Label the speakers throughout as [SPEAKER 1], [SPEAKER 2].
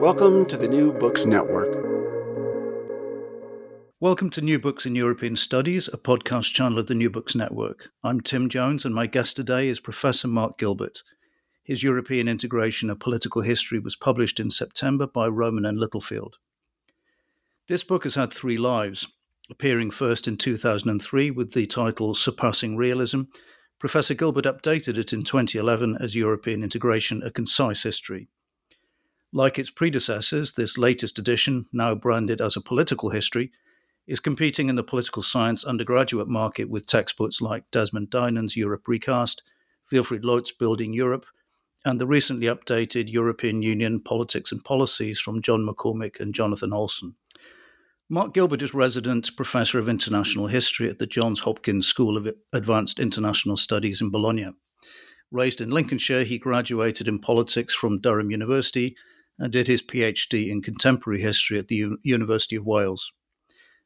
[SPEAKER 1] Welcome to the New Books Network.
[SPEAKER 2] Welcome to New Books in European Studies, a podcast channel of the New Books Network. I'm Tim Jones, and my guest today is Professor Mark Gilbert. His European Integration of Political History was published in September by Rowman and Littlefield. This book has had three lives. Appearing first in 2003 with the title Surpassing Realism, Professor Gilbert updated it in 2011 as European Integration A Concise History. Like its predecessors, this latest edition, now branded as a political history, is competing in the political science undergraduate market with textbooks like Desmond Dinan's Europe Recast, Wilfried Loth's Building Europe, and the recently updated European Union Politics and Policies from John McCormick and Jonathan Olsen. Mark Gilbert is resident professor of international history at the Johns Hopkins School of Advanced International Studies in Bologna. Raised in Lincolnshire, he graduated in politics from Durham University and did his PhD in contemporary history at the U- University of Wales.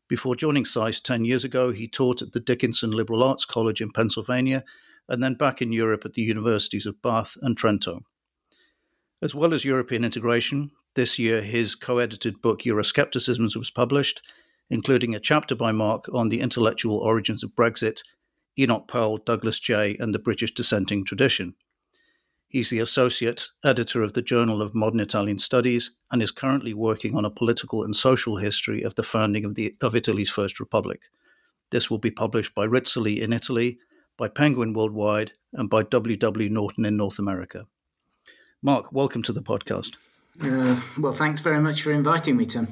[SPEAKER 2] Before joining SAIS 10 years ago, he taught at the Dickinson Liberal Arts College in Pennsylvania and then back in Europe at the universities of Bath and Trento. As well as European integration, this year his co edited book Euroscepticism was published, including a chapter by Mark on the intellectual origins of Brexit, Enoch Powell, Douglas Jay, and the British dissenting tradition. He's the associate editor of the Journal of Modern Italian Studies and is currently working on a political and social history of the founding of, the, of Italy's First Republic. This will be published by Rizzoli in Italy, by Penguin Worldwide, and by W.W. Norton in North America. Mark, welcome to the podcast.
[SPEAKER 3] Uh, well, thanks very much for inviting me, Tim.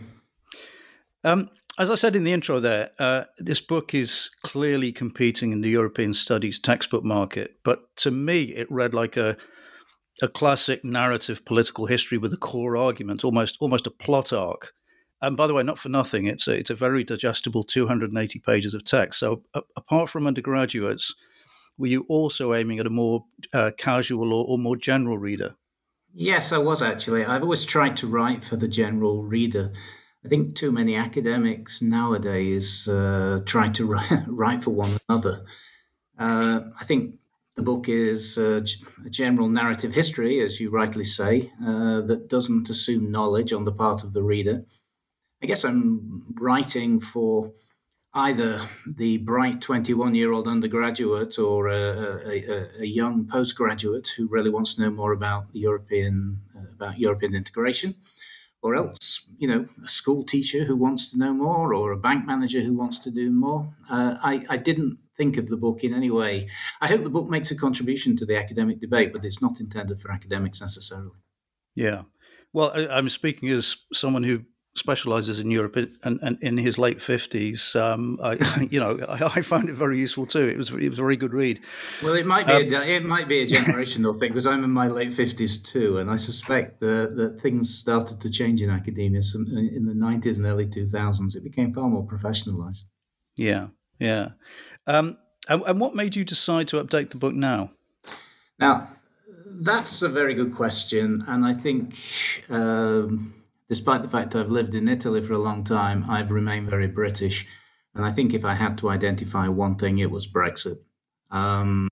[SPEAKER 2] Um, as I said in the intro there, uh, this book is clearly competing in the European studies textbook market, but to me, it read like a a classic narrative political history with a core argument, almost almost a plot arc. And by the way, not for nothing, it's a, it's a very digestible 280 pages of text. So, a, apart from undergraduates, were you also aiming at a more uh, casual or, or more general reader?
[SPEAKER 3] Yes, I was actually. I've always tried to write for the general reader. I think too many academics nowadays uh, try to write for one another. Uh, I think the book is uh, a general narrative history, as you rightly say, uh, that doesn't assume knowledge on the part of the reader. I guess I'm writing for either the bright 21 year old undergraduate or a, a, a, young postgraduate who really wants to know more about the European uh, about European integration, or else you know a school teacher who wants to know more or a bank manager who wants to do more. Uh, I, I didn't think of the book in any way. I hope the book makes a contribution to the academic debate, but it's not intended for academics necessarily.
[SPEAKER 2] Yeah. Well, I, am speaking as someone who specializes in Europe and, and in his late fifties. Um, I, you know, I, I, found it very useful too. It was it was a very good read.
[SPEAKER 3] Well, it might be um, a, it might be a generational thing because I'm in my late fifties too, and I suspect that that things started to change in academia in the nineties and early two thousands. It became far more professionalized.
[SPEAKER 2] Yeah, yeah. Um, and, and what made you decide to update the book now?
[SPEAKER 3] Now, that's a very good question, and I think, um, despite the fact I've lived in Italy for a long time, I've remained very British. And I think if I had to identify one thing, it was Brexit. Um,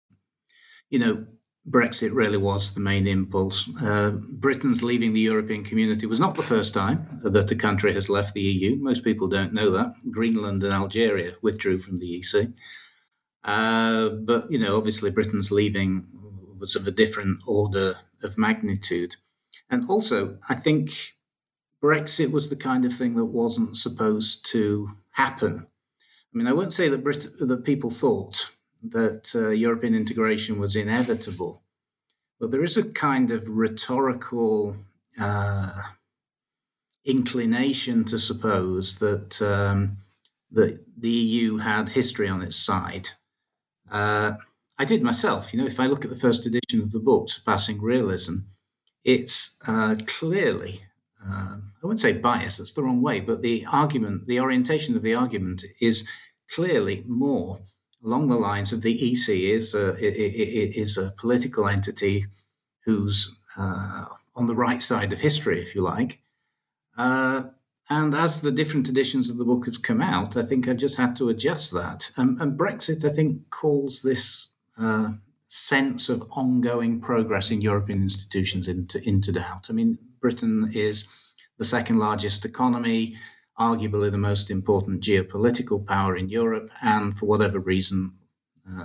[SPEAKER 3] you know, Brexit really was the main impulse. Uh, Britain's leaving the European community was not the first time that a country has left the EU. Most people don't know that. Greenland and Algeria withdrew from the EC. Uh, but, you know, obviously Britain's leaving was of a different order of magnitude. And also, I think Brexit was the kind of thing that wasn't supposed to happen. I mean, I won't say that, Brit- that people thought that uh, European integration was inevitable. But there is a kind of rhetorical uh, inclination to suppose that um, that the EU had history on its side. Uh, I did myself. You know, if I look at the first edition of the book, Surpassing Realism, it's uh, clearly, uh, I wouldn't say bias, that's the wrong way, but the argument, the orientation of the argument is clearly more along the lines of the EC is a, is a political entity who's uh, on the right side of history, if you like. Uh, and as the different editions of the book have come out, I think I've just had to adjust that. Um, and Brexit, I think, calls this uh, sense of ongoing progress in European institutions into, into doubt. I mean, Britain is the second largest economy arguably the most important geopolitical power in Europe, and for whatever reason, uh,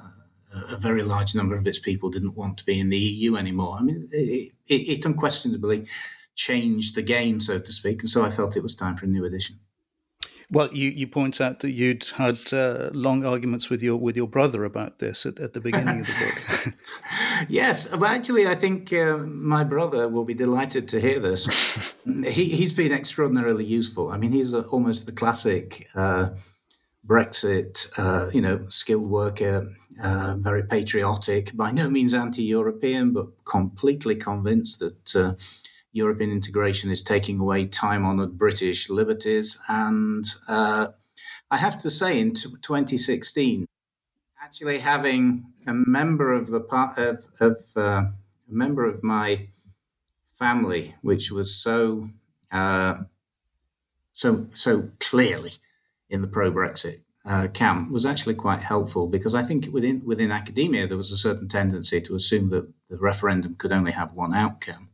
[SPEAKER 3] a very large number of its people didn't want to be in the EU anymore. I mean, it, it, it, unquestionably changed the game, so to speak, and so I felt it was time for a new edition.
[SPEAKER 2] Well, you, you point out that you'd had uh, long arguments with your with your brother about this at, at the beginning of the book.
[SPEAKER 3] yes, well, actually, I think uh, my brother will be delighted to hear this. he, he's been extraordinarily useful. I mean, he's a, almost the classic uh, Brexit, uh, you know, skilled worker, uh, very patriotic, by no means anti-European, but completely convinced that uh, European integration is taking away time honored British liberties. And uh, I have to say, in t- 2016, actually having a member of the part of, of uh, a member of my family, which was so uh, so so clearly in the pro Brexit uh, camp, was actually quite helpful because I think within within academia there was a certain tendency to assume that the referendum could only have one outcome.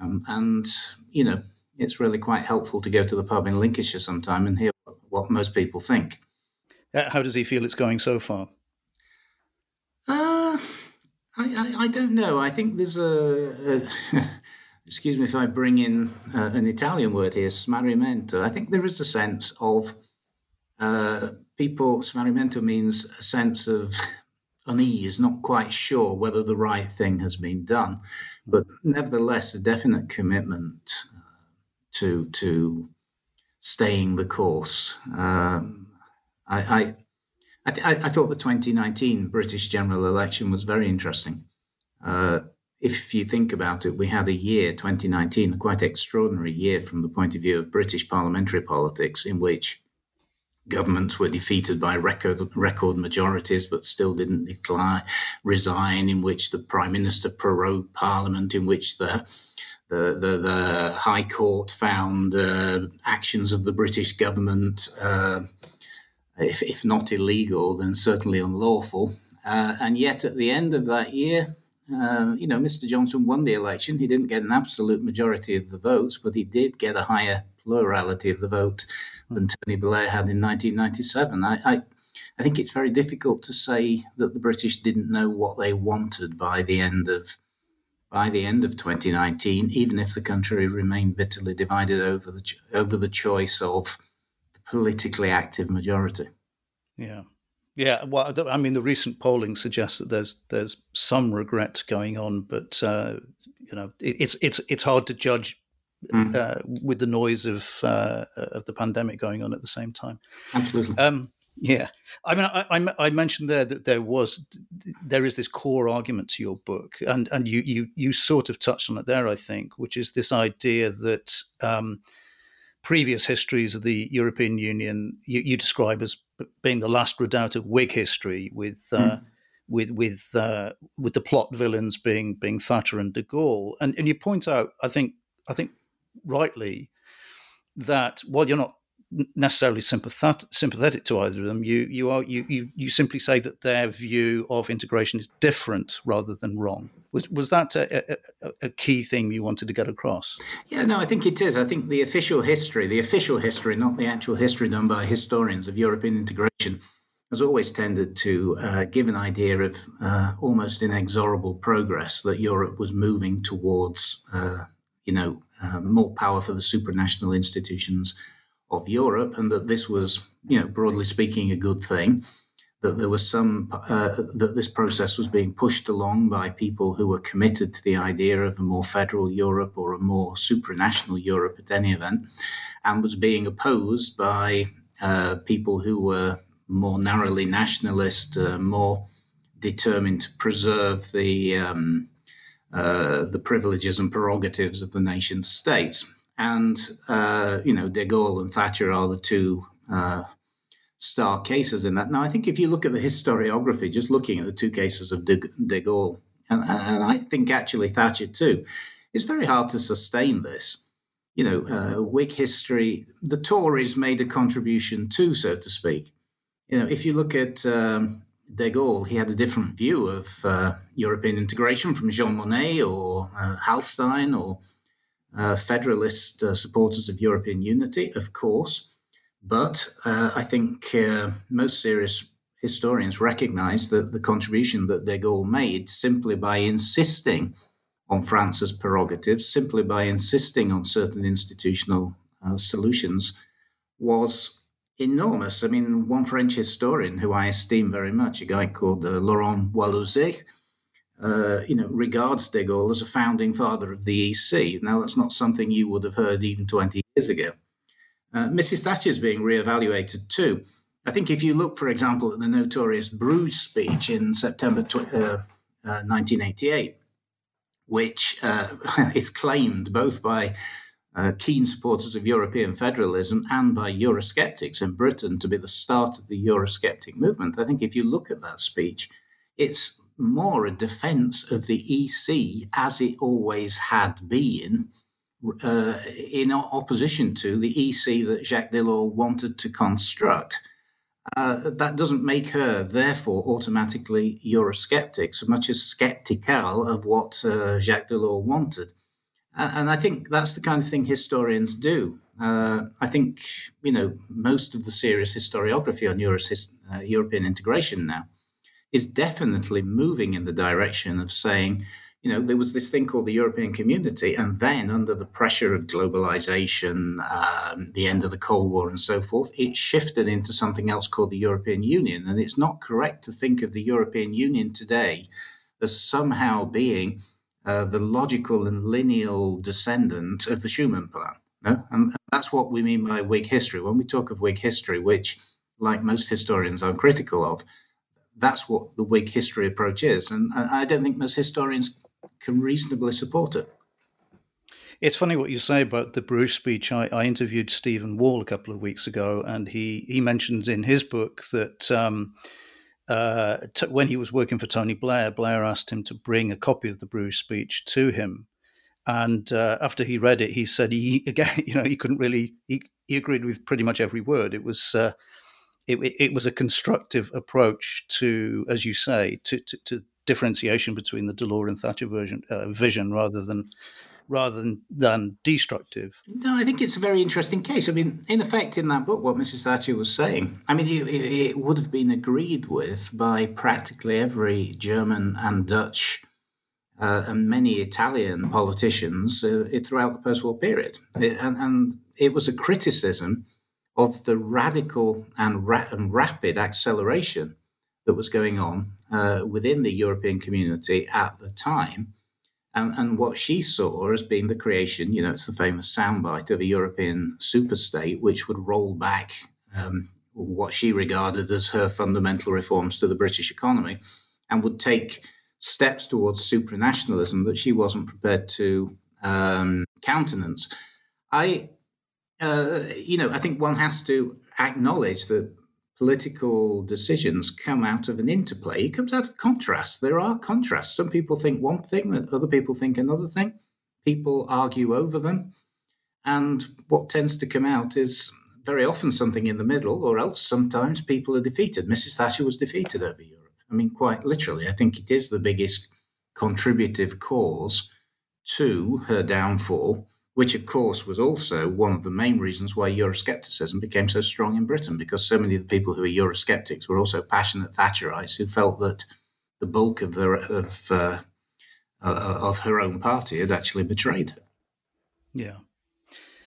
[SPEAKER 3] Um, and, you know, it's really quite helpful to go to the pub in Lincolnshire sometime and hear what, most people think.
[SPEAKER 2] Uh, how does he feel it's going so far?
[SPEAKER 3] Uh, I, I, I don't know. I think there's a, a excuse me if I bring in uh, an Italian word here, smarrimento. I think there is a sense of uh, people, smarrimento means a sense of unease, not quite sure whether the right thing has been done, but nevertheless, a definite commitment uh, to to staying the course. Um, I I, I, th- I, thought the 2019 British general election was very interesting. Uh, if you think about it, we had a year, 2019, a quite extraordinary year from the point of view of British parliamentary politics, in which governments were defeated by record record majorities, but still didn't decline, resign. In which the prime minister prorogued parliament, in which the the the, the High Court found uh, actions of the British government, uh, if, if not illegal, then certainly unlawful. Uh, and yet, at the end of that year, uh, you know, Mr. Johnson won the election. He didn't get an absolute majority of the votes, but he did get a higher plurality of the vote than Tony Blair had in 1997. I, I, I think it's very difficult to say that the British didn't know what they wanted by the end of by the end of 2019, even if the country remained bitterly divided over the over the choice of the politically active majority.
[SPEAKER 2] Yeah. Yeah, well, I mean, the recent polling suggests that there's there's some regret going on, but uh, you know, it's it's it's hard to judge mm. uh, with the noise of uh, of the pandemic going on at the same time.
[SPEAKER 3] Absolutely.
[SPEAKER 2] Um, yeah, I mean, I, I, I, mentioned there that there was there is this core argument to your book, and and you you you sort of touched on it there, I think, which is this idea that um, previous histories of the European Union you, you, describe as being the last redoubt of Whig history, with uh, mm. with with uh, with the plot villains being being Thatcher and De Gaulle, and and you point out, I think I think rightly that while you're not necessarily sympathetic, sympathetic to either of them, you you are you, you you simply say that their view of integration is different rather than wrong. Was was that a, a, a key thing you wanted to get across?
[SPEAKER 3] Yeah, no, I think it is. I think the official history, the official history, not the actual history done by historians of European integration has always tended to uh, give an idea of uh, almost inexorable progress that Europe was moving towards, uh, you know, uh, more power for the supranational institutions of Europe, and that this was, you know, broadly speaking, a good thing. That there was some uh, that this process was being pushed along by people who were committed to the idea of a more federal Europe or a more supranational Europe at any event, and was being opposed by uh, people who were more narrowly nationalist, uh, more determined to preserve the um, uh, the privileges and prerogatives of the nation states. And uh, you know, De Gaulle and Thatcher are the two uh, star cases in that. Now, I think if you look at the historiography, just looking at the two cases of De, De Gaulle, and, and, I think actually Thatcher too, it's very hard to sustain this. You know, uh, Whig history, the Tories made a contribution too, so to speak you know, if you look at um, De Gaulle, he had a different view of uh, European integration from Jean Monnet or uh, Hallstein or uh, federalist uh, supporters of European unity, of course. But uh, I think uh, most serious historians recognize that the contribution that De Gaulle made simply by insisting on France's prerogatives, simply by insisting on certain institutional solutions, was enormous. I mean, one French historian who I esteem very much, a guy called Laurent Warlouzet, uh, you know, regards de Gaulle as a founding father of the EC. Now, that's not something you would have heard even 20 years ago. Uh, Mrs. Thatcher is being re-evaluated too. I think if you look, for example, at the notorious Bruges speech in September tw- 1988, uh, uh, which uh, is claimed both by uh, keen supporters of European federalism and by Eurosceptics in Britain to be the start of the Eurosceptic movement. I think if you look at that speech, it's more a defense of the EC as it always had been. Uh, in opposition to the EC that Jacques Delors wanted to construct. Uh, that doesn't make her, therefore, automatically Eurosceptic, so much as skeptical of what uh, Jacques Delors wanted. And I think that's the kind of thing historians do. Uh, I think, you know, most of the serious historiography on Euro- uh, European integration now is definitely moving in the direction of saying, you know, there was this thing called the European community, and then under the pressure of globalization, um, the end of the Cold War, and so forth, it shifted into something else called the European Union. And it's not correct to think of the European Union today as somehow being uh, the logical and lineal descendant of the Schuman Plan. No? And that's what we mean by Whig history. When we talk of Whig history, which, like most historians, I'm critical of, that's what the Whig history approach is. And I don't think most historians can reasonably support it.
[SPEAKER 2] It's funny what you say about the Bruges speech. I, I, interviewed Stephen Wall a couple of weeks ago, and he, he mentions in his book that um, uh, t- when he was working for Tony Blair, Blair asked him to bring a copy of the Bruges speech to him. And uh, after he read it, he said he again, you know, he couldn't really. He, he agreed with pretty much every word. It was uh, it, it, was a constructive approach to, as you say, to, to, to differentiation between the Delors and Thatcher version, uh, vision rather than rather than, than destructive.
[SPEAKER 3] No, I think it's a very interesting case. I mean, in effect, in that book, what Mrs. Thatcher was saying, I mean, it, it would have been agreed with by practically every German and Dutch uh, and many Italian politicians uh, throughout the post war period. It, and, and, it was a criticism of the radical and, ra- and rapid acceleration that was going on uh, within the European community at the time and, and what she saw as being the creation, you know, it's the famous soundbite of a European superstate, which would roll back um, what she regarded as her fundamental reforms to the British economy and would take steps towards supranationalism that she wasn't prepared to um, countenance. I, uh, you know, I think one has to acknowledge that political decisions come out of an interplay. It comes out of contrast. There are contrasts. Some people think one thing, other people think another thing. People argue over them. And what tends to come out is very often something in the middle, or else sometimes people are defeated. Mrs. Thatcher was defeated over Europe. I mean, quite literally. I think it is the biggest contributive cause to her downfall which of course was also one of the main reasons why Euroscepticism became so strong in Britain, because so many of the people who were Eurosceptics were also passionate Thatcherites who felt that the bulk of of uh, uh, of her own party had actually betrayed her.
[SPEAKER 2] Yeah.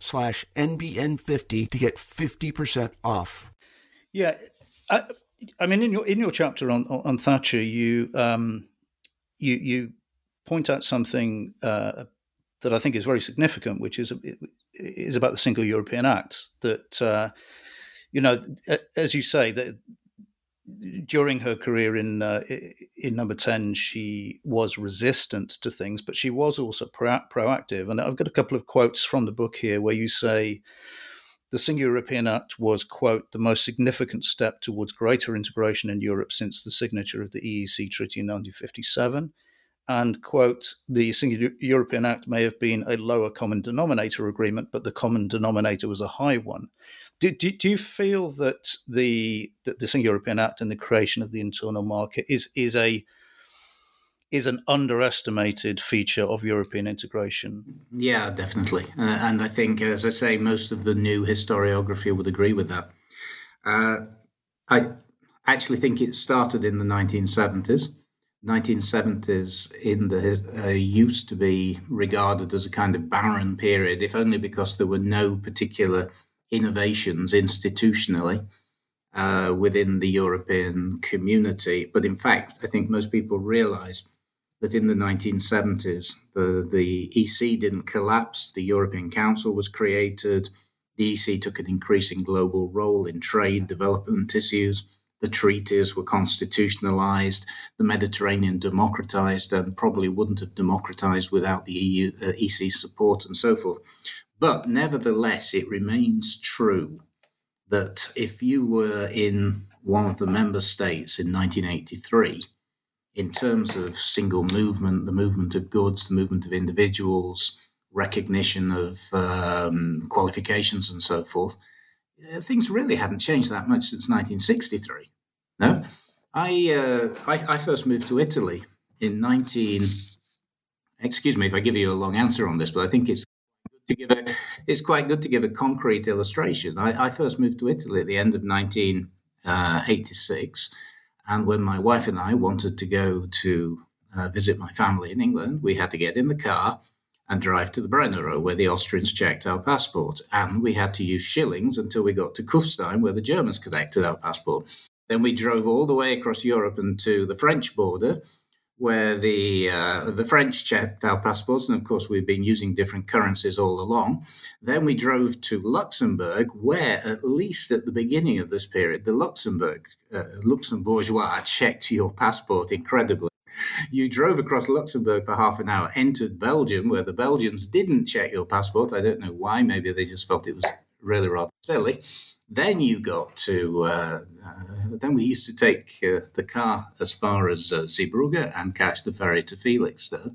[SPEAKER 1] slash NBN50 to get 50% off.
[SPEAKER 2] Yeah. I, I, mean, in your in your chapter on on Thatcher, you um, you you point out something uh, that I think is very significant, which is is about the Single European Act. That uh, you know, as you say, that during her career in uh, in Number Ten, she was resistant to things, but she was also pro- proactive. And I've got a couple of quotes from the book here where you say. The Single European Act was, quote, the most significant step towards greater integration in Europe since the signature of the EEC Treaty in 1957 and quote the single european act may have been a lower common denominator agreement but the common denominator was a high one do, do, do you feel that the that the single european act and the creation of the internal market is is a is an underestimated feature of European integration.
[SPEAKER 3] Yeah, definitely. Uh, and I think, as I say, most of the new historiography would agree with that. Uh, I actually think it started in the 1970s 1970s in the uh, used to be regarded as a kind of barren period, if only because there were no particular innovations institutionally uh, within the European community. But in fact, I think most people realize that in the 1970s, the, the EC didn't collapse, the European Council was created, the EC took an increasing global role in trade development issues the treaties were constitutionalized, the Mediterranean democratized, and probably wouldn't have democratized without the EU, uh, EC support and so forth. But nevertheless, it remains true that if you were in one of the member states in 1983, in terms of single movement, the movement of goods, the movement of individuals, recognition of um, qualifications, and so forth, uh, things really hadn't changed that much since 1963. No, I, uh, I, I first moved to Italy in 19. Excuse me if I give you a long answer on this, but I think it's to give a it's quite good to give a concrete illustration. I, I first moved to Italy at the end of 1986, uh, and when my wife and I wanted to go to uh, visit my family in England, we had to get in the car and drive to the Brennero, where the Austrians checked our passport. And we had to use shillings until we got to Kufstein, where the Germans collected our passport. Then we drove all the way across Europe and to the French border, where the uh, the French checked our passports, and of course we've been using different currencies all along. Then we drove to Luxembourg, where at least at the beginning of this period, the Luxembourg uh, Luxembourgeois checked your passport incredibly you drove across Luxembourg for half an hour, entered Belgium, where the Belgians didn't check your passport. I don't know why. Maybe they just felt it was really rather silly. Then you got to. Uh, then we used to take uh, the car as far as uh, Zeebrugge and catch the ferry to Felixstowe,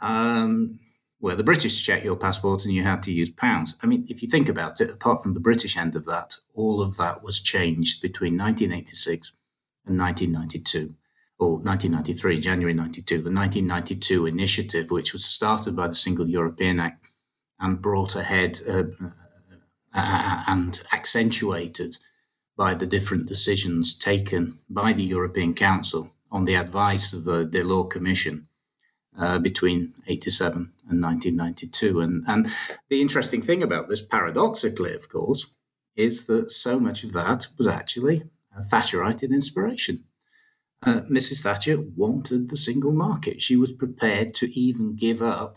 [SPEAKER 3] um, where the British checked your passport and you had to use pounds. I mean, if you think about it, apart from the British end of that, all of that was changed between 1986 and 1992 or 1993, January 92, the 1992 initiative, which was started by the Single European Act and brought ahead uh, uh, and accentuated by the different decisions taken by the European Council on the advice of the Delors Commission uh, between 87 and 1992. And, and the interesting thing about this, paradoxically, of course, is that so much of that was actually Thatcherite in inspiration. Uh, Mrs. Thatcher wanted the single market. She was prepared to even give up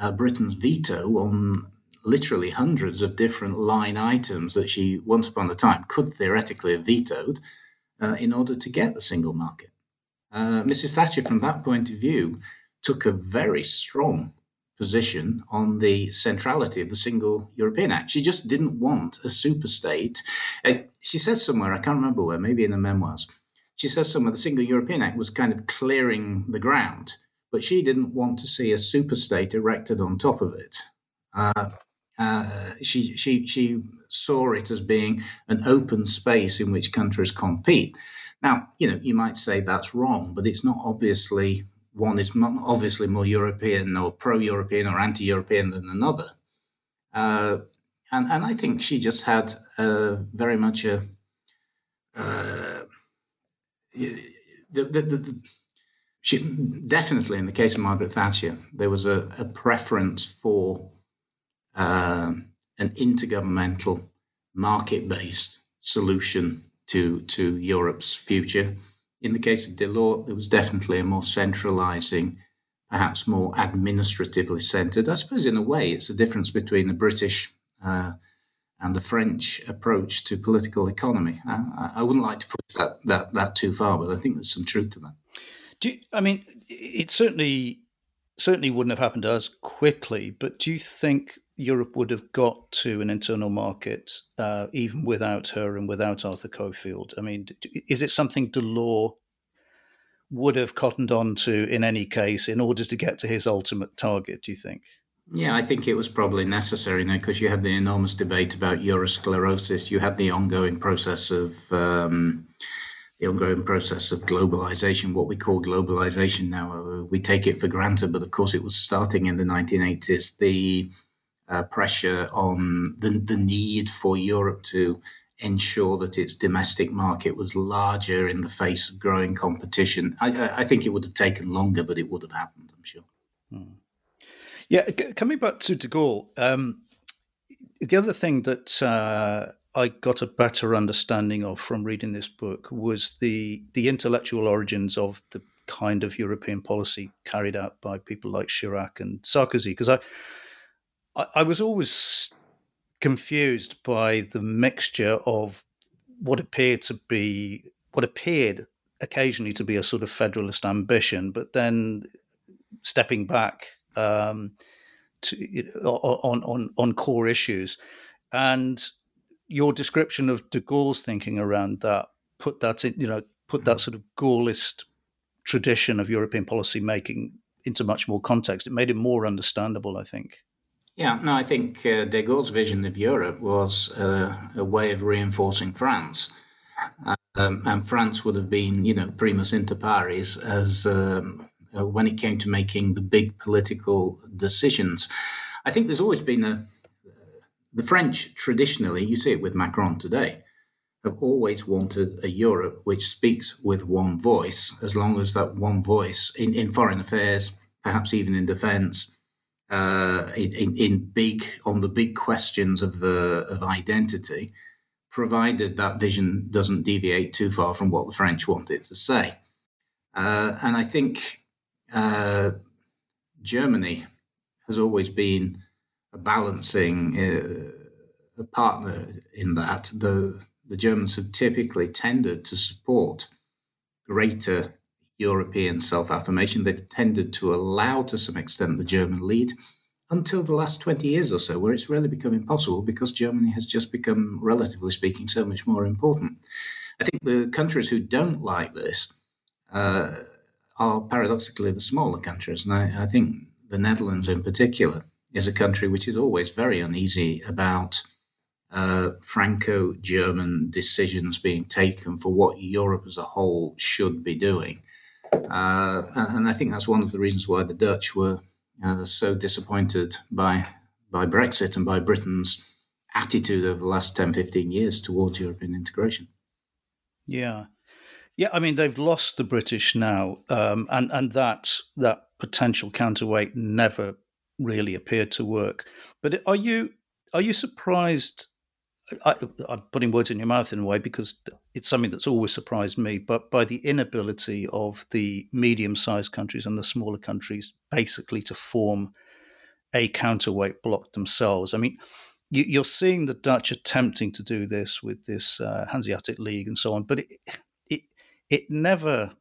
[SPEAKER 3] uh, Britain's veto on literally hundreds of different line items that she once upon a time could theoretically have vetoed uh, in order to get the single market. Uh, Mrs. Thatcher, from that point of view, took a very strong position on the centrality of the single European Act. She just didn't want a super state. Uh, she says somewhere, I can't remember where, maybe in the memoirs, she says somewhere the single European Act was kind of clearing the ground, but she didn't want to see a super state erected on top of it. Uh, uh, she, she, she saw it as being an open space in which countries compete. Now, you know, you might say that's wrong, but it's not obviously one is not obviously more European or pro-European or anti-European than another. Uh, and, and I think she just had uh, very much a uh, the, the, the, the, she definitely in the case of Margaret Thatcher there was a, a preference for um, an intergovernmental market-based solution to to Europe's future. In the case of Delors, there was definitely a more centralizing, perhaps more administratively centered. I suppose, in a way, it's a difference between the British uh, and the French approach to political economy. I, I, wouldn't like to push that, that that too far, but I think there's some truth to that.
[SPEAKER 2] Do you, I mean it certainly certainly wouldn't have happened as quickly, but do you think Europe would have got to an internal market uh, even without her and without Arthur Cockfield? I mean, is it something Delors would have cottoned on to in any case in order to get to his ultimate target, do you think?
[SPEAKER 3] Yeah, I think it was probably necessary now because you had the enormous debate about eurosclerosis. You had the ongoing process of um, the ongoing process of globalization, what we call globalization now. Uh, we take it for granted, but of course, it was starting in the 1980s. The uh, pressure on the, the need for Europe to ensure that its domestic market was larger in the face of growing competition. I, I think it would have taken longer, but it would have happened, I'm sure. Hmm.
[SPEAKER 2] Yeah, coming back to de Gaulle, um, the other thing that uh, I got a better understanding of from reading this book was the the intellectual origins of the kind of European policy carried out by people like Chirac and Sarkozy. Because I I, I was always confused by the mixture of what appeared to be what appeared occasionally to be a sort of federalist ambition, but then stepping back um, to on on on core issues, and your description of de Gaulle's thinking around that put that in, you know put that sort of Gaullist tradition of European policy making into much more context. It made it more understandable, I think.
[SPEAKER 3] Yeah, no, I think uh, de Gaulle's vision of Europe was uh, a way of reinforcing France. Um, and France would have been, you know, primus inter pares as um, uh, when it came to making the big political decisions. I think there's always been a the French traditionally, you see it with Macron today, have always wanted a Europe which speaks with one voice, as long as that one voice in, in foreign affairs, perhaps even in defense, uh, in, in big on the big questions of uh, of identity, provided that vision doesn't deviate too far from what the French wanted to say. Uh, and I think uh, Germany has always been a balancing uh, a partner in that. The the Germans have typically tended to support greater European self affirmation. They've tended to allow, to some extent, the German lead until the last 20 years or so, where it's really become impossible because Germany has just become, relatively speaking, so much more important. I think the countries who don't like this uh, are paradoxically the smaller countries. And I, I, think the Netherlands, in particular, is a country which is always very uneasy about uh, Franco German decisions being taken for what Europe as a whole should be doing. Uh, and, I think that's one of the reasons why the Dutch were uh, so disappointed by, by Brexit and by Britain's attitude over the last 10, 15 years towards European integration.
[SPEAKER 2] Yeah. Yeah, I mean they've lost the British now, um, and and that that potential counterweight never really appeared to work. But are you are you surprised? I, am putting words in your mouth in a way because it's something that's always surprised me. But by the inability of the medium-sized countries and the smaller countries basically to form a counterweight bloc themselves. I mean, you, are seeing the Dutch attempting to do this with this uh, Hanseatic League and so on, but it, it it never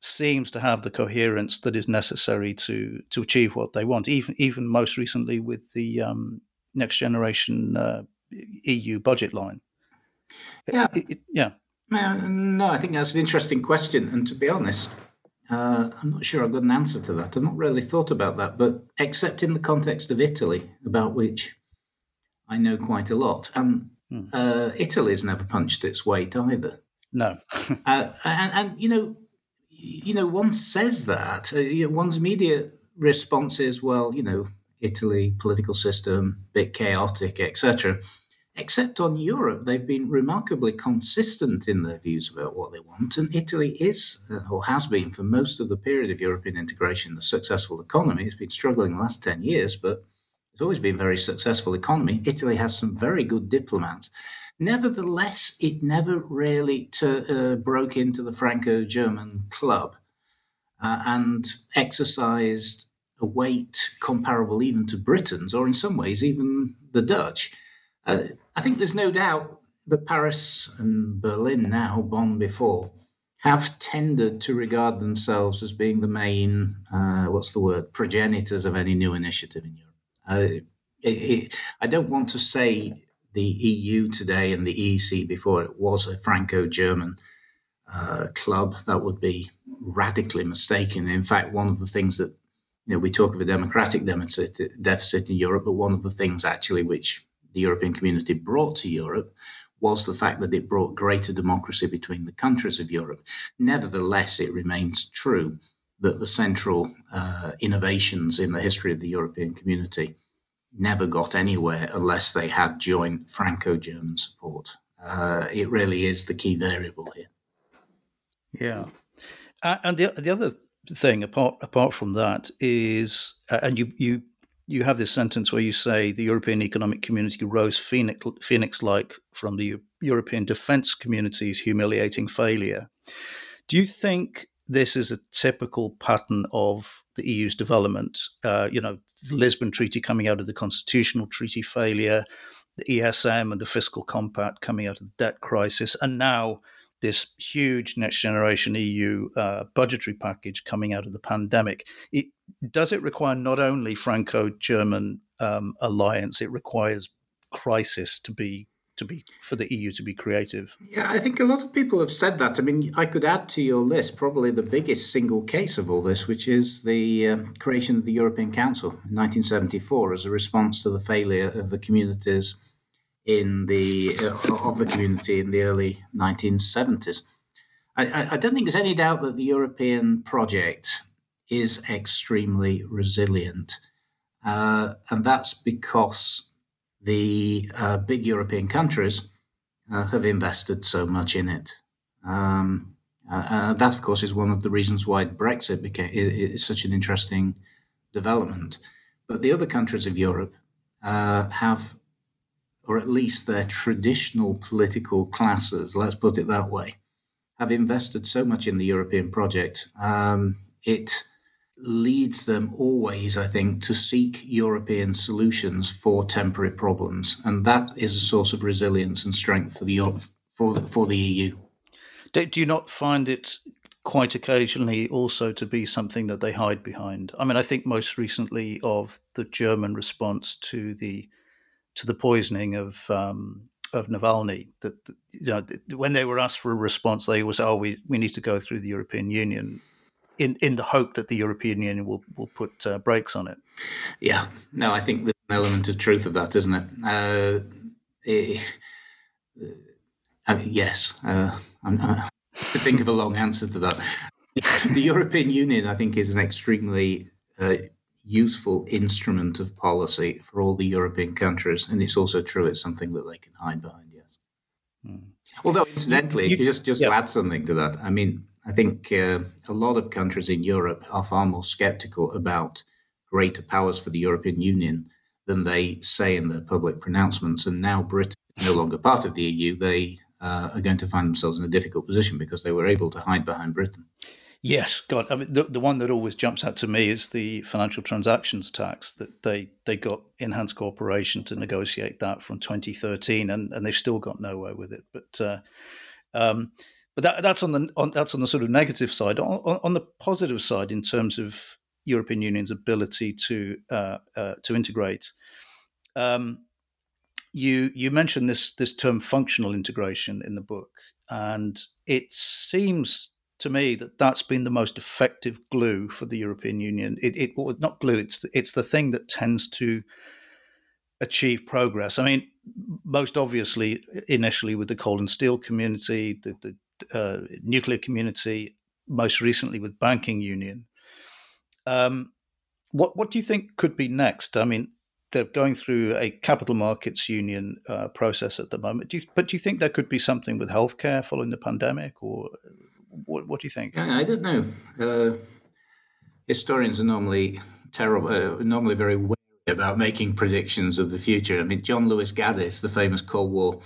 [SPEAKER 2] seems to have the coherence that is necessary to to achieve what they want. Even even most recently with the um, next generation uh, EU budget line.
[SPEAKER 3] Yeah,
[SPEAKER 2] it, it, yeah.
[SPEAKER 3] No, I think that's an interesting question, and to be honest, uh, I'm not sure I've got an answer to that. I've not really thought about that, but except in the context of Italy, about which I know quite a lot, and hmm. uh, Italy's never punched its weight either.
[SPEAKER 2] No,
[SPEAKER 3] uh, and, and, you know, you know, one says that uh, you know, one's immediate response is, well, you know, Italy political system, bit chaotic, etc. Except on Europe, they've been remarkably consistent in their views about what they want, and Italy is uh, or has been for most of the period of European integration a successful economy. It's been struggling the last ten years, but it's always been a very successful economy. Italy has some very good diplomats. Nevertheless, it never really to, uh, broke into the Franco German club uh, and exercised a weight comparable even to Britain's, or in some ways, even the Dutch. Uh, I think there's no doubt that Paris and Berlin now, Bonn before, have tended to regard themselves as being the main, uh, what's the word, progenitors of any new initiative in Europe. Uh, it, it, I don't want to say the EU today and the EEC before it was a Franco German uh, club. That would be radically mistaken. In fact, one of the things that you know, we talk of a democratic deficit, deficit in Europe, but one of the things actually which the European community brought to Europe was the fact that it brought greater democracy between the countries of Europe. Nevertheless, it remains true that the central uh, innovations in the history of the European community never got anywhere unless they had joint Franco German support. Uh, it really is the key variable here.
[SPEAKER 2] Yeah. Uh, and the, the other thing apart apart from that is, uh, and you, you you have this sentence where you say the European Economic Community rose phoenix, phoenix-like from the European defence community's humiliating failure. Do you think this is a typical pattern of the EU's development? Uh, you know, the Lisbon Treaty coming out of the constitutional treaty failure, the ESM and the fiscal compact coming out of the debt crisis, and now this huge next generation EU uh, budgetary package coming out of the pandemic. It, does it require not only Franco German um, alliance, it requires crisis to be to be for the EU to be creative.
[SPEAKER 3] Yeah, I think a lot of people have said that. I mean, I could add to your list probably the biggest single case of all this, which is the uh, creation of the European Council in 1974 as a response to the failure of the communities in the uh, of the community in the early 1970s. I, I don't think there's any doubt that the European project is extremely resilient, uh, and that's because the uh, big European countries uh, have invested so much in it. Um, uh, that, of course, is one of the reasons why Brexit became is such an interesting development. But the other countries of Europe uh, have, or at least their traditional political classes, let's put it that way, have invested so much in the European project. Um, it leads them always, I think, to seek European solutions for temporary problems, and that is a source of resilience and strength for the for the, for the EU.
[SPEAKER 2] Do, do you not find it quite occasionally also to be something that they hide behind? I mean, I think most recently of the German response to the to the poisoning of um, of Navalny. That you know, when they were asked for a response, they was, "Oh, we we need to go through the European Union." in in the hope that the European Union will will put uh, brakes on it.
[SPEAKER 3] Yeah, no, I think there's an element of truth of that, isn't it? Uh, uh, I mean, yes, uh, I'm, I could think of a long answer to that. the European Union, I think, is an extremely uh, useful instrument of policy for all the European countries, and it's also true it's something that they can hide behind. Yes. Mm. Although, incidentally, you, you, just just yeah. add something to that, I mean, I think uh, a lot of countries in Europe are far more sceptical about greater powers for the European Union than they say in their public pronouncements. And now Britain is no longer part of the EU, they uh, are going to find themselves in a difficult position because they were able to hide behind Britain.
[SPEAKER 2] Yes, God, I mean, the, the one that always jumps out to me is the financial transactions tax that they, they got enhanced cooperation to negotiate that from 2013, and, and they've still got nowhere with it. But uh, um, but that, that's on the on, that's on the sort of negative side. On, on, the positive side, in terms of European Union's ability to uh, uh, to integrate, um, you you mentioned this this term functional integration in the book, and it seems to me that that's been the most effective glue for the European Union. It, it well, not glue; it's it's the thing that tends to achieve progress. I mean, most obviously, initially with the coal and steel community, the, the uh, nuclear community, most recently with banking union. Um, what what do you think could be next? I mean, they're going through a capital markets union uh, process at the moment. Do you, but do you think there could be something with healthcare following the pandemic, or what, what do you think?
[SPEAKER 3] I don't know. Uh, historians are normally terrible, uh, normally very wary about making predictions of the future. I mean, John Lewis Gaddis, the famous Cold War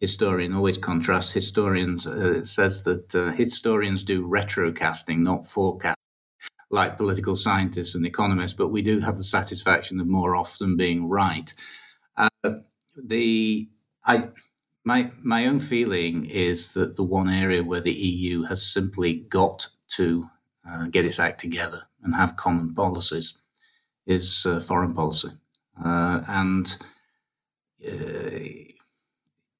[SPEAKER 3] historian, always contrasts historians. Uh, says that uh, historians do retrocasting, not forecast, like political scientists and economists. But we do have the satisfaction of more often being right. Uh, the I my my own feeling is that the one area where the EU has simply got to uh, get its act together and have common policies is uh, foreign policy, uh, and uh, the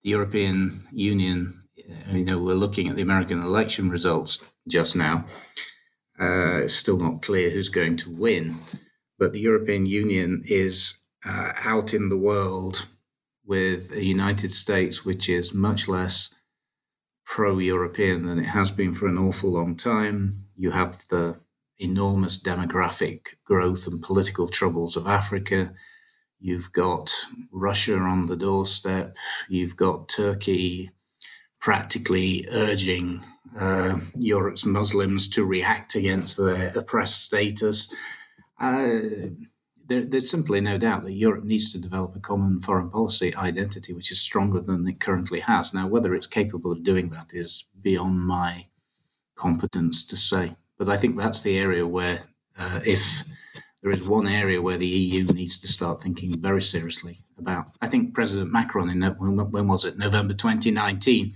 [SPEAKER 3] European Union. Uh, you know, we're looking at the American election results just now. Uh, it's still not clear who's going to win, but the European Union is out in the world with a United States which is much less pro European than it has been for an awful long time. You have the enormous demographic growth and political troubles of Africa. You've got Russia on the doorstep. You've got Turkey practically urging uh, Europe's Muslims to react against their oppressed status. Uh, there, there's simply no doubt that Europe needs to develop a common foreign policy identity which is stronger than it currently has. Now, whether it's capable of doing that is beyond my competence to say. But I think that's the area where, uh, if there is one area where the EU needs to start thinking very seriously about, I think President Macron in when, when was it November 2019,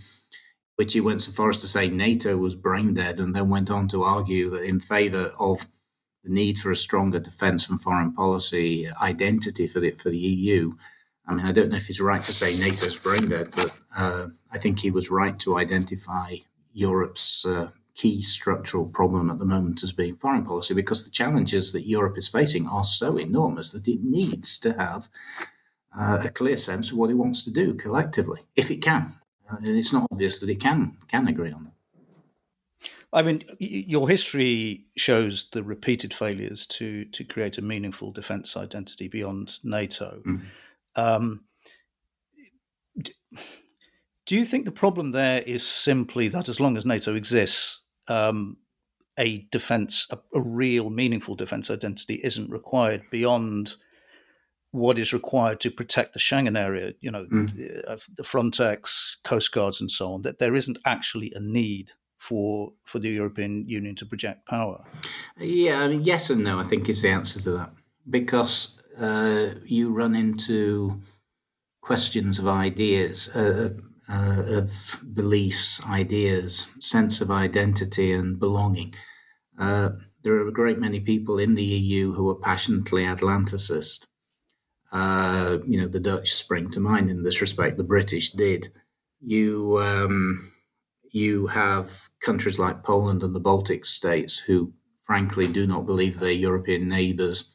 [SPEAKER 3] which he went so far as to say NATO was brain dead, and then went on to argue that in favour of the need for a stronger defence and foreign policy identity for the for the EU. I mean, I don't know if he's right to say NATO's brain dead, but uh, I think he was right to identify Europe's uh, key structural problem at the moment as being foreign policy, because the challenges that Europe is facing are so enormous that it needs to have uh, a clear sense of what it wants to do collectively, if it can. Uh, and it's not obvious that it can can agree on that.
[SPEAKER 2] I mean, your history shows the repeated failures to to create a meaningful defence identity beyond NATO. Mm. Um, do you think the problem there is simply that as long as NATO exists, um, a defence, a, a, real meaningful defence identity, isn't required beyond what is required to protect the Schengen area? You know, mm. the, uh, the Frontex, coast guards, and so on. That there isn't actually a need for for the European Union to project power?
[SPEAKER 3] Yeah, I mean, yes and no. I think is the answer to that because uh, you run into questions of ideas, uh, uh, of beliefs, ideas, sense of identity, and belonging. Uh, there are a great many people in the EU who are passionately Atlanticist. Uh, you know, the Dutch spring to mind in this respect. The British did. You um, you have countries like Poland and the Baltic states who, frankly, do not believe their European neighbors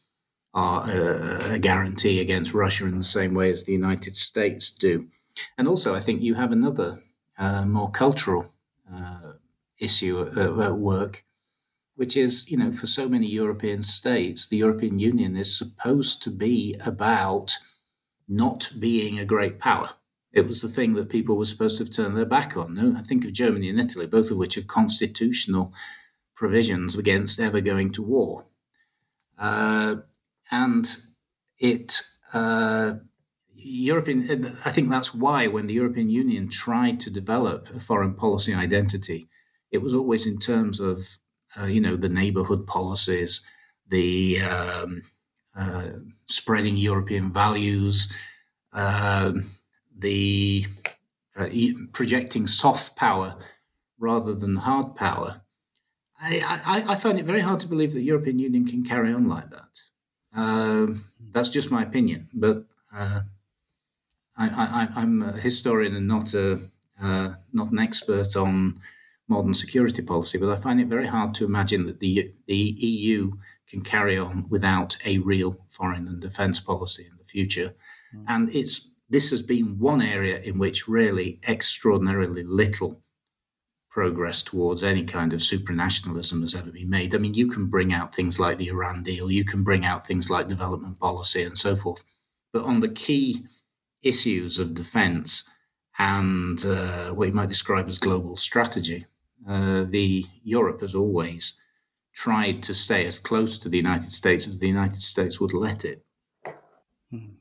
[SPEAKER 3] are a, a guarantee against Russia in the same way as the United States do. and also, I think you have another uh, more cultural uh, issue at, at work, which is, you know, for so many European states, the European Union is supposed to be about not being a great power. It was the thing that people were supposed to have turned their back on. I think of Germany and Italy, both of which have constitutional provisions against ever going to war. Uh, and it, uh, European, I think that's why when the European Union tried to develop a foreign policy identity, it was always in terms of, uh, you know, the neighborhood policies, the um, uh, spreading European values, um, the uh, projecting soft power rather than hard power. I, I, I, find it very hard to believe that the European Union can carry on like that. Um, that's just my opinion, but uh, I, am a historian and not a uh, not an expert on modern security policy. But I find it very hard to imagine that the the EU can carry on without a real foreign and defence policy in the future. Mm. And it's this has been one area in which really extraordinarily little progress towards any kind of supranationalism has ever been made. I mean, you can bring out things like the Iran deal, you can bring out things like development policy and so forth. But on the key issues of defense and uh, what you might describe as global strategy, uh, the Europe has always tried to stay as close to the United States as the United States would let it.
[SPEAKER 2] Hmm.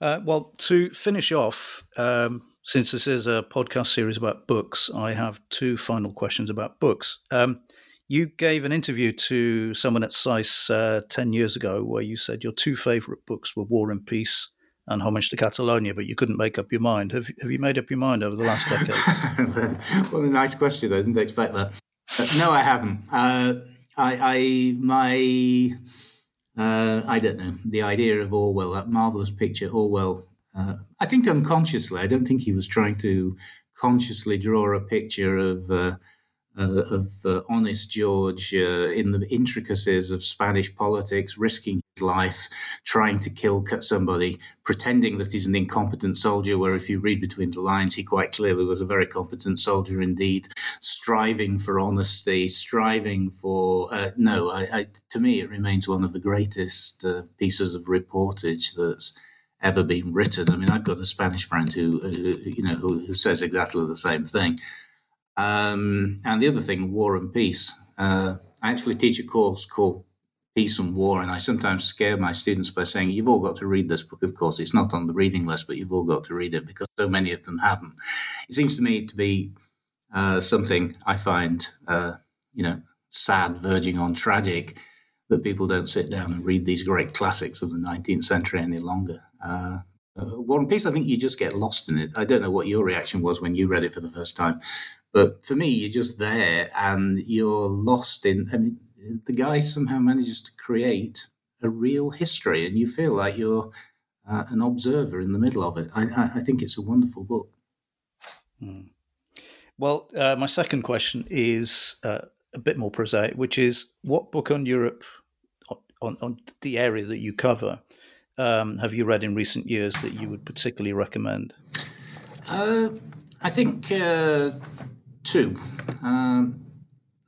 [SPEAKER 2] Uh, well, to finish off, um, since this is a podcast series about books, I have two final questions about books. Um, you gave an interview to someone at SAIS uh, 10 years ago where you said your two favorite books were War and Peace and Homage to Catalonia, but you couldn't make up your mind. Have, have you made up your mind over the last
[SPEAKER 3] decade? well, a nice question. I didn't expect that. Uh, no, I haven't. Uh, I, I, my, uh, I don't know. The idea of Orwell, that marvelous picture, Orwell. Uh, I think unconsciously. I don't think he was trying to consciously draw a picture of uh, uh, of uh, honest George uh, in the intricacies of Spanish politics, risking life, trying to kill somebody, pretending that he's an incompetent soldier, where if you read between the lines, he quite clearly was a very competent soldier indeed, striving for honesty, striving for. Uh, no, I, I, to me, it remains one of the greatest uh, pieces of reportage that's ever been written. I mean, I've got a Spanish friend who, you know, who, who says exactly the same thing. Um, and the other thing, war and peace. Uh, I actually teach a course called Peace and War, and I sometimes scare my students by saying, You've all got to read this book. Of course, it's not on the reading list, but you've all got to read it because so many of them haven't. It seems to me to be uh, something I find, uh, you know, sad, verging on tragic, that people don't sit down and read these great classics of the 19th century any longer. Uh, uh, War and Peace, I think you just get lost in it. I don't know what your reaction was when you read it for the first time, but for me, you're just there and you're lost in. I mean, the guy somehow manages to create a real history, and you feel like you're uh, an observer in the middle of it. I, I think it's a wonderful book.
[SPEAKER 2] Hmm. Well, uh, my second question is uh, a bit more prosaic, which is what book on Europe, on, on the area that you cover, um, have you read in recent years that you would particularly recommend?
[SPEAKER 3] Uh, I think uh, two. Um,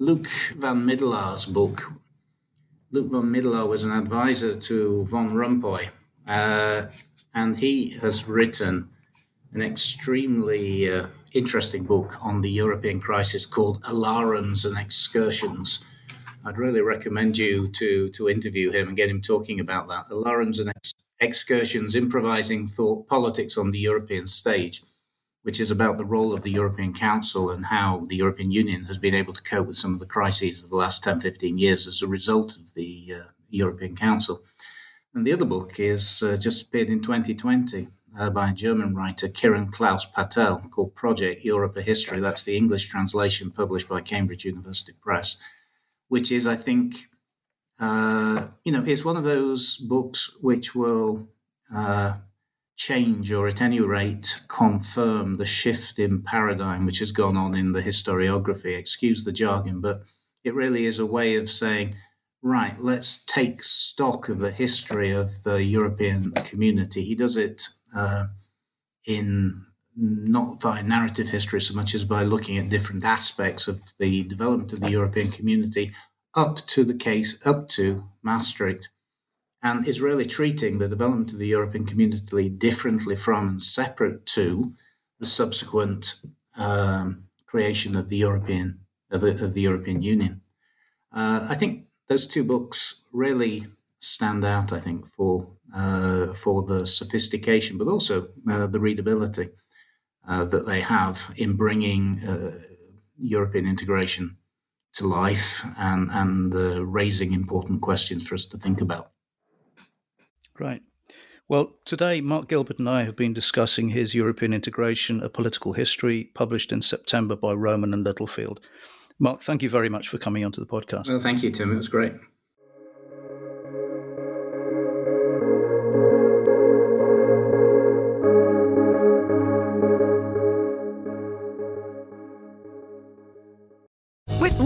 [SPEAKER 3] Luc van Middelaar's book. Luc van Middelaar was an advisor to Van Rompuy, uh, and he has written an extremely uh, interesting book on the European crisis called Alarums and Excursions. I'd really recommend you to to interview him and get him talking about that. Alarums and ex- Excursions, improvising thought politics on the European stage which is about the role of the European Council and how the European Union has been able to cope with some of the crises of the last 10, 15 years as a result of the uh, European Council. And the other book is uh, just appeared in 2020 uh, by a German writer, Kiran Klaus Patel, called Project Europe a History. That's the English translation published by Cambridge University Press, which is, I think, uh, you know, is one of those books which will uh, change or at any rate confirm the shift in paradigm which has gone on in the historiography. Excuse the jargon, but it really is a way of saying, right, let's take stock of the history of the European community. He does it uh, in not by narrative history so much as by looking at different aspects of the development of the European community up to the case, up to Maastricht, and is really treating the development of the European community differently from and separate to the subsequent um, creation of the European of the, of the European Union. Uh, I think those two books really stand out. I think for uh, for the sophistication, but also uh, the readability uh, that they have in bringing uh, European integration to life and and uh, raising important questions for us to think about.
[SPEAKER 2] Right. Well, today, Mark Gilbert and I have been discussing his European Integration, A Political History, published in September by Rowman and Littlefield. Mark, thank you very much for coming onto the podcast.
[SPEAKER 3] Well, thank you, Tim. It was great.